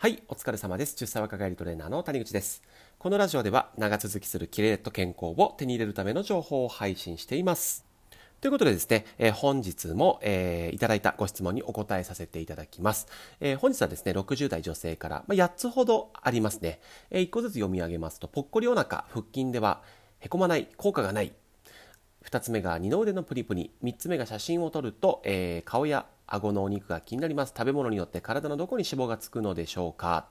はい、お疲れ様です。10歳若返りトレーナーの谷口です。このラジオでは長続きするキレと健康を手に入れるための情報を配信しています。ということでですね、えー本日も、えーいただいたご質問にお答えさせていただきます。えー本日はですね、60代女性から、まあ、8つほどありますね。え1個ずつ読み上げますと、ぽっこりお腹、腹筋ではへこまない、効果がない、2つ目が二の腕のプリプリ3つ目が写真を撮ると、え顔や顎のお肉が気になります。食べ物によって体のどこに脂肪がつくのでしょうか。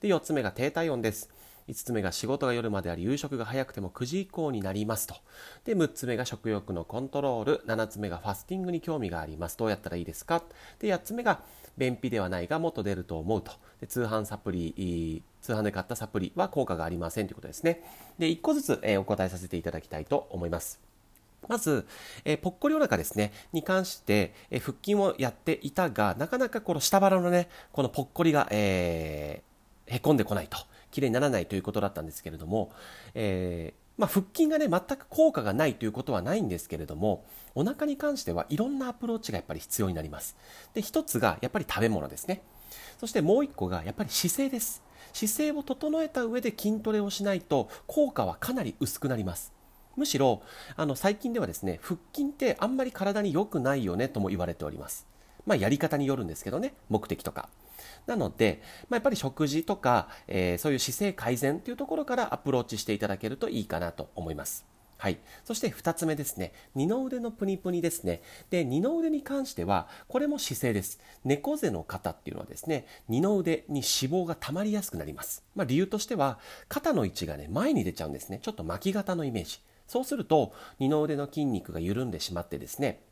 で4つ目が低体温です。5つ目が仕事が夜まであり夕食が早くても9時以降になりますと。で6つ目が食欲のコントロール。7つ目がファスティングに興味があります。どうやったらいいですか？で8つ目が便秘ではないがもっと出ると思うと。で通販サプリ通販で買ったサプリは効果がありませんということですね。で1個ずつ、えお答えさせていただきたいと思います。まず、えーぽっこりお腹ですね、に関して、えー腹筋をやっていたが、なかなかこの下腹のね、このぽっこりが、えーへこんでこないと、綺麗にならないということだったんですけれども、えーまあ、腹筋がね、全く効果がないということはないんですけれども、お腹に関してはいろんなアプローチがやっぱり必要になります。で、一つがやっぱり食べ物ですね。そしてもう一個がやっぱり姿勢です。姿勢を整えた上で筋トレをしないと効果はかなり薄くなります。むしろあの最近ではですね腹筋ってあんまり体に良くないよねとも言われておりますまあやり方によるんですけどね目的とかなので、まあ、やっぱり食事とか、えーそういう姿勢改善というところからアプローチしていただけるといいかなと思いますはい。そして2つ目ですね。二の腕のプニプニですね。で、二の腕に関しては、これも姿勢です。猫背の方っていうのはですね、二の腕に脂肪が溜まりやすくなります。まあ理由としては、肩の位置がね、前に出ちゃうんですね。ちょっと巻き型のイメージ。そうすると、二の腕の筋肉が緩んでしまってですね、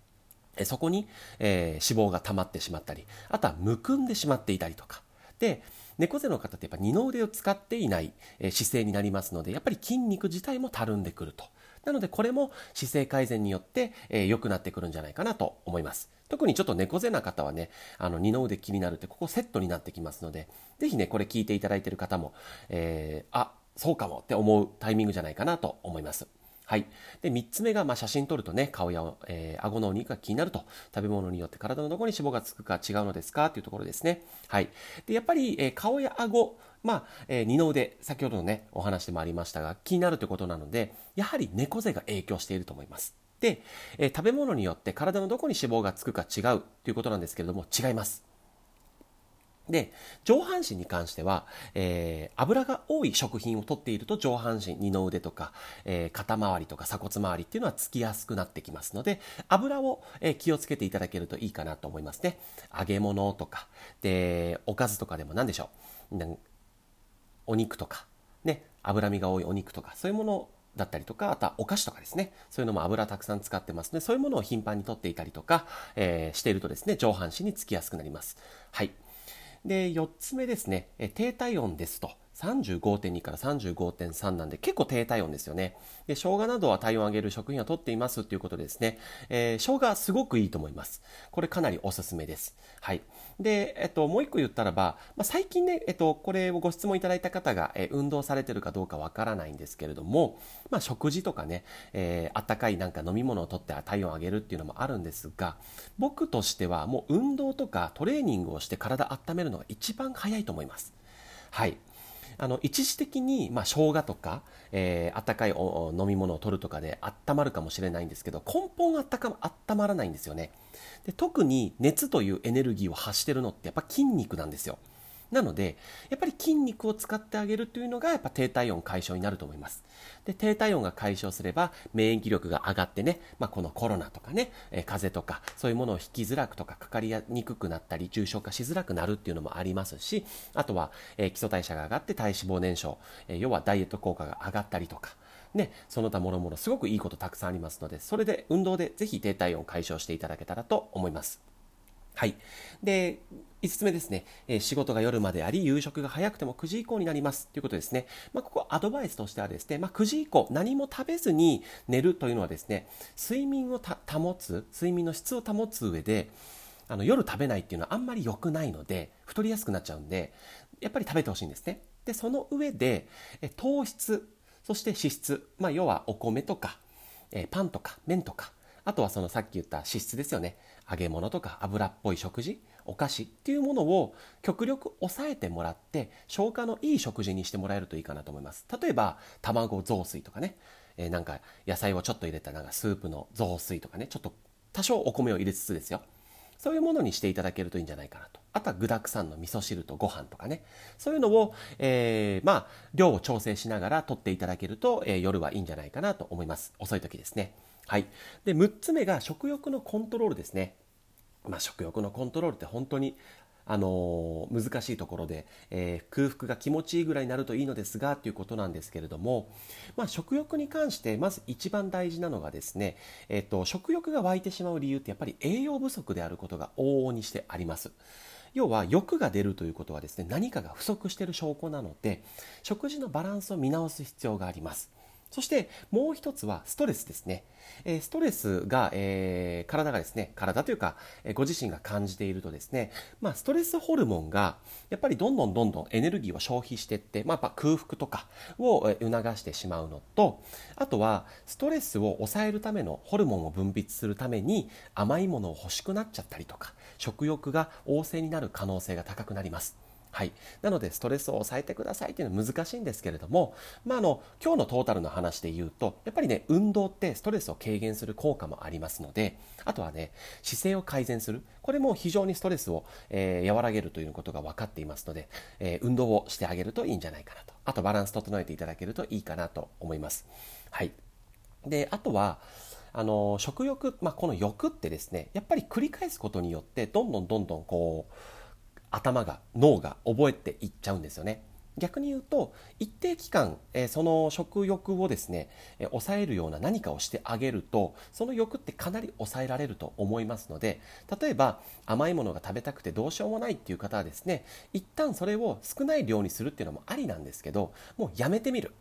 そこに、えー脂肪が溜まってしまったり、あとはむくんでしまっていたりとか。で、猫背の方ってやっぱ二の腕を使っていない、え姿勢になりますので、やっぱり筋肉自体もたるんでくると。なのでこれも姿勢改善によって、えー良くなってくるんじゃないかなと思います。特にちょっと猫背な方はね、あの二の腕気になるってここセットになってきますので、ぜひね、これ聞いていただいている方も、えーあ、そうかもって思うタイミングじゃないかなと思います。はい。で、3つ目が、まあ、写真撮るとね、顔や、えー顎のお肉が気になると、食べ物によって体のどこに脂肪がつくか違うのですか？というところですね。はい。で、やっぱり、えー顔や顎、まあ、えー二の腕、先ほどのね、お話でもありましたが、気になるということなので、やはり猫背が影響していると思います。で、えー食べ物によって体のどこに脂肪がつくか違うということなんですけれども、違います。で上半身に関しては、えー油が多い食品を取っていると上半身二の腕とか、えー肩周りとか鎖骨周りっていうのはつきやすくなってきますので油を、えー気をつけていただけるといいかなと思いますね。揚げ物とかでおかずとかでも何でしょう。お肉とかね脂身が多いお肉とかそういうものだったりとかあとはお菓子とかですね。そういうのも油たくさん使ってますのでそういうものを頻繁に取っていたりとか、えーしているとですね上半身につきやすくなります。はい。で4つ目ですね、え低体温ですと。35.2から35.3なんで結構低体温ですよね。で生姜などは体温を上げる食品は取っていますということですね、えー生姜すごくいいと思います。これかなりおすすめです。はい。で、えっと、もう一個言ったらば、まあ、最近ね、えっと、これをご質問いただいた方が、えー運動されてるかどうかわからないんですけれども、まあ、食事とかね、えーあったかいなんか飲み物を取って体温を上げるっていうのもあるんですが僕としてはもう運動とかトレーニングをして体温めるのが一番早いと思います。はい。あの一時的に、まあ、生姜とか、えー、温かいお飲み物を取るとかで温まるかもしれないんですけど根本あったか温まらないんですよね。で特に熱というエネルギーを発してるのってやっぱ筋肉なんですよ。なのでやっぱり筋肉を使ってあげるというのがやっぱ低体温解消になると思います。で低体温が解消すれば免疫力が上がってね、まあ、このコロナとかね、え風邪とかそういうものを引きづらくとかかかりにくくなったり重症化しづらくなるっていうのもありますしあとは、え基礎代謝が上がって体脂肪燃焼、え要はダイエット効果が上がったりとかね、その他もろもろすごくいいことたくさんありますのでそれで運動でぜひ低体温解消していただけたらと思います。はい。で、5つ目ですね、えー仕事が夜まであり、夕食が早くても9時以降になりますということですね。まあ、ここアドバイスとしてはですね、まあ、9時以降、何も食べずに寝るというのはですね、睡眠を保つ、睡眠の質を保つ上で、あの夜食べないっていうのはあんまり良くないので、太りやすくなっちゃうんで、やっぱり食べてほしいんですね。で、その上で、え糖質、そして脂質、まあ、要はお米とか、えーパンとか麺とか、あとはそのさっき言った脂質ですよね。揚げ物とか油っぽい食事お菓子っていうものを極力抑えてもらって消化のいい食事にしてもらえるといいかなと思います例えば卵雑炊とかね、えー、なんか野菜をちょっと入れたなんかスープの雑炊とかねちょっと多少お米を入れつつですよそういうものにしていただけるといいんじゃないかなと。あとは具沢山の味噌汁とご飯とかね。そういうのを、えー、まあ、量を調整しながら取っていただけると、えー、夜はいいんじゃないかなと思います。遅い時ですね。はい。で、6つ目が食欲のコントロールですね。まあ、食欲のコントロールって本当にあのー、難しいところで、えー、空腹が気持ちいいぐらいになるといいのですがということなんですけれども、まあ、食欲に関してまず一番大事なのがですね、えーと、食欲が湧いてしまう理由ってやっぱり栄養不足であることが往々にしてあります。要は欲が出るということはですね何かが不足している証拠なので食事のバランスを見直す必要があります。そしてもう一つはストレスですね。えストレスが、えー、体がですね、体というか、えご自身が感じているとですね、まあ、ストレスホルモンがやっぱりどんどんどんどんエネルギーを消費していって、まあ、やっぱ空腹とかを促してしまうのと、あとはストレスを抑えるためのホルモンを分泌するために甘いものを欲しくなっちゃったりとか、食欲が旺盛になる可能性が高くなります。はい、なのでストレスを抑えてくださいというのは難しいんですけれども、まあ、あの今日のトータルの話で言うとやっぱりね運動ってストレスを軽減する効果もありますのであとはね姿勢を改善する。これも非常にストレスを、えー、和らげるということが分かっていますので、えー、運動をしてあげるといいんじゃないかなと。あとバランス整えていただけるといいかなと思います。はい、であとはあの食欲、まあ、この欲ってですねやっぱり繰り返すことによってどんどんどんどんこう頭が脳が覚えていっちゃうんですよね。逆に言うと一定期間、え、その食欲をですね、え、抑えるような何かをしてあげるとその欲ってかなり抑えられると思いますので例えば甘いものが食べたくてどうしようもないっていう方はですね一旦それを少ない量にするっていうのもありなんですけどもうやめてみる。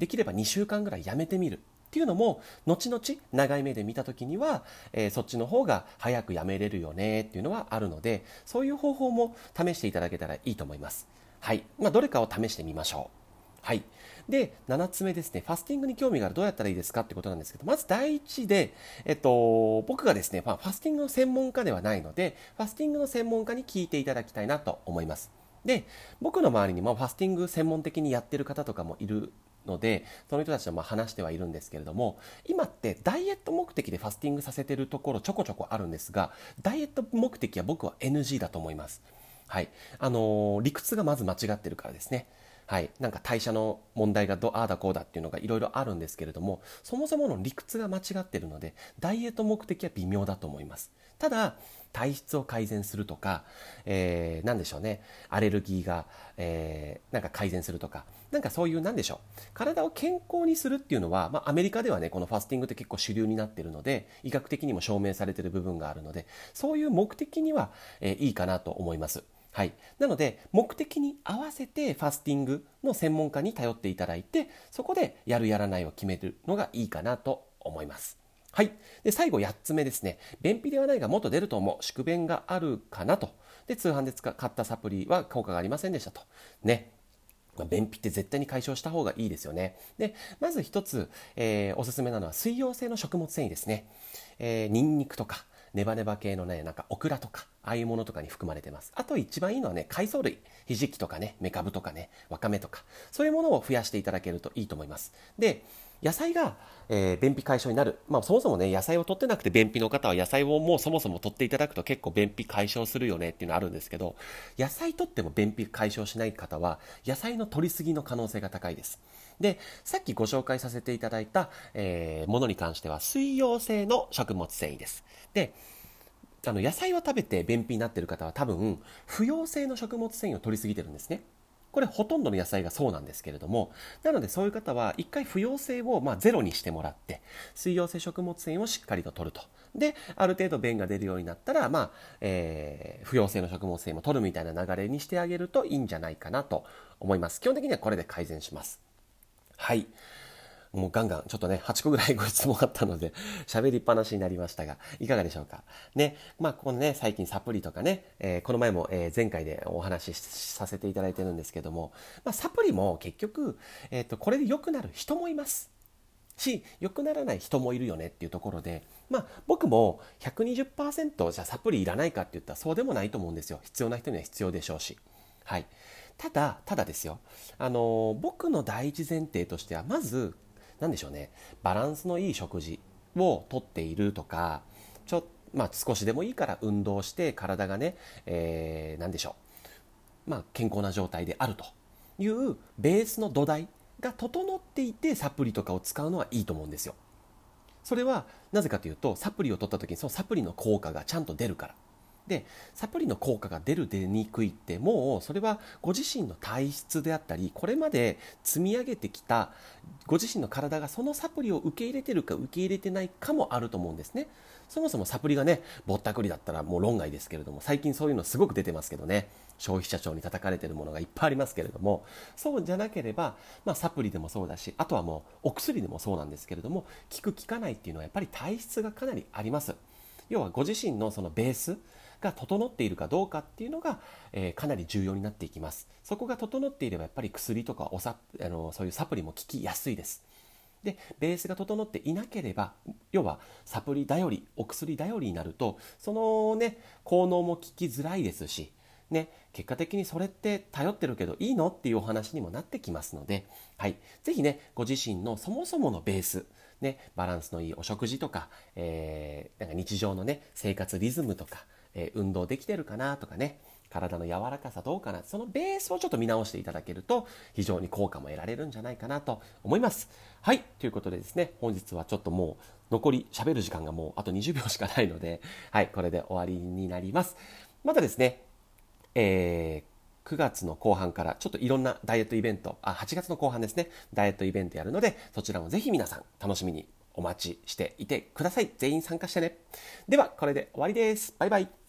できれば2週間ぐらいやめてみる。っていうのも後々長い目で見た時には、えー、そっちの方が早くやめれるよねっていうのはあるのでそういう方法も試していただけたらいいと思います。はい。まあ、どれかを試してみましょう。はい。で、7つ目ですね、ファスティングに興味がある、どうやったらいいですかってことなんですけど、まず第一で、えっと、僕がですね、まあ、ファスティングの専門家ではないので、ファスティングの専門家に聞いていただきたいなと思います。で、僕の周りにもファスティング専門的にやってる方とかもいるのでその人たちとま話してはいるんですけれども今ってダイエット目的でファスティングさせてるところちょこちょこあるんですがダイエット目的は僕は NG だと思います。はいあのー、理屈がまず間違ってるからですね。はい、なんか代謝の問題がどああだこうだっていうのがいろいろあるんですけれどもそもそもの理屈が間違ってるのでダイエット目的は微妙だと思います。ただ体質を改善するとか、えー、何でしょうね、アレルギーが、えー、なんか改善するとか、なんかそういう、なんでしょう、体を健康にするっていうのは、まあ、アメリカではね、このファスティングって結構主流になってるので、医学的にも証明されてる部分があるので、そういう目的には、えー、いいかなと思います。はい、なので目的に合わせてファスティングの専門家に頼っていただいてそこでやるやらないを決めるのがいいかなと思います。はい。で、最後8つ目ですね。便秘ではないがもっと出ると思う。宿便があるかなと。で、通販で買ったサプリは効果がありませんでしたと。ね。ま、便秘って絶対に解消した方がいいですよね。で、まず一つ、えー、おすすめなのは水溶性の食物繊維ですね。えー、ニンニクとか、ネバネバ系のね、なんかオクラとか、ああいうものとかに含まれてます。あと一番いいのはね、海藻類、ひじきとかね、メカブとかね、わかめとか、そういうものを増やしていただけるといいと思います。で、野菜が、えー、便秘解消になる。まあそもそもね、野菜を取ってなくて便秘の方は野菜をもうそもそも取っていただくと結構便秘解消するよねっていうのあるんですけど、野菜取っても便秘解消しない方は、野菜の取りすぎの可能性が高いです。で、さっきご紹介させていただいた、えー、ものに関しては水溶性の食物繊維です。で、あの野菜を食べて便秘になっている方は多分不溶性の食物繊維を取りすぎてるんですね。これほとんどの野菜がそうなんですけれども、なのでそういう方は一回不溶性をまあゼロにしてもらって、水溶性食物繊維をしっかりと取ると。で、ある程度便が出るようになったら、まあ、えー、不溶性の食物繊維も取るみたいな流れにしてあげるといいんじゃないかなと思います。基本的にはこれで改善します。はい。もうガンガン、ちょっとね、8個ぐらいご質問あったので、喋りっぱなしになりましたが、いかがでしょうか？ね、まあ、このね、最近サプリとかね、えー、この前も、えー、前回でお話しさせていただいてるんですけども、まあ、サプリも結局、えっ、ー、と、これで良くなる人もいます。し良くならない人もいるよねっていうところでまあ僕も120%じゃサプリいらないかって言ったらそうでもないと思うんですよ必要な人には必要でしょうしはいただただですよあの僕の第一前提としてはまず何でしょうねバランスのいい食事をとっているとかちょまあ、少しでもいいから運動して体がね、えー、何でしょう、まあ、健康な状態であるというベースの土台が整っていてサプリとかを使うのはいいと思うんですよ。それはなぜかというとサプリを取った時にそのサプリの効果がちゃんと出るから。でサプリの効果が出る出にくいってもうそれはご自身の体質であったりこれまで積み上げてきたご自身の体がそのサプリを受け入れてるか受け入れてないかもあると思うんですね。そもそもサプリがねぼったくりだったらもう論外ですけれども最近そういうのすごく出てますけどね。消費者庁に叩かれてるものがいっぱいありますけれども。そうじゃなければ、まあ、サプリでもそうだしあとはもうお薬でもそうなんですけれども効く効かないっていうのはやっぱり体質がかなりあります。要はご自身のそのベースが整っているかどうかっていうのが、えー、かなり重要になっていきます。そこが整っていればやっぱり薬とかおさあのそういうサプリも効きやすいです。でベースが整っていなければ要はサプリ頼りお薬頼りになるとそのね効能も効きづらいですしね、結果的にそれって頼ってるけどいいのっていうお話にもなってきますので、はい、ぜひねご自身のそもそものベース、ね、バランスのいいお食事とか,、えー、なんか日常のね生活リズムとか、え、運動できてるかなとかね。体の柔らかさどうかな。そのベースをちょっと見直していただけると非常に効果も得られるんじゃないかなと思います。はい。ということでですね本日はちょっともう残り喋る時間がもうあと20秒しかないのではい。これで終わりになります。またですねえー、9月の後半からちょっといろんなダイエットイベントあ8月の後半ですね。ダイエットイベントやるのでそちらもぜひ皆さん楽しみにお待ちしていてください。全員参加してね。ではこれで終わりです。バイバイ。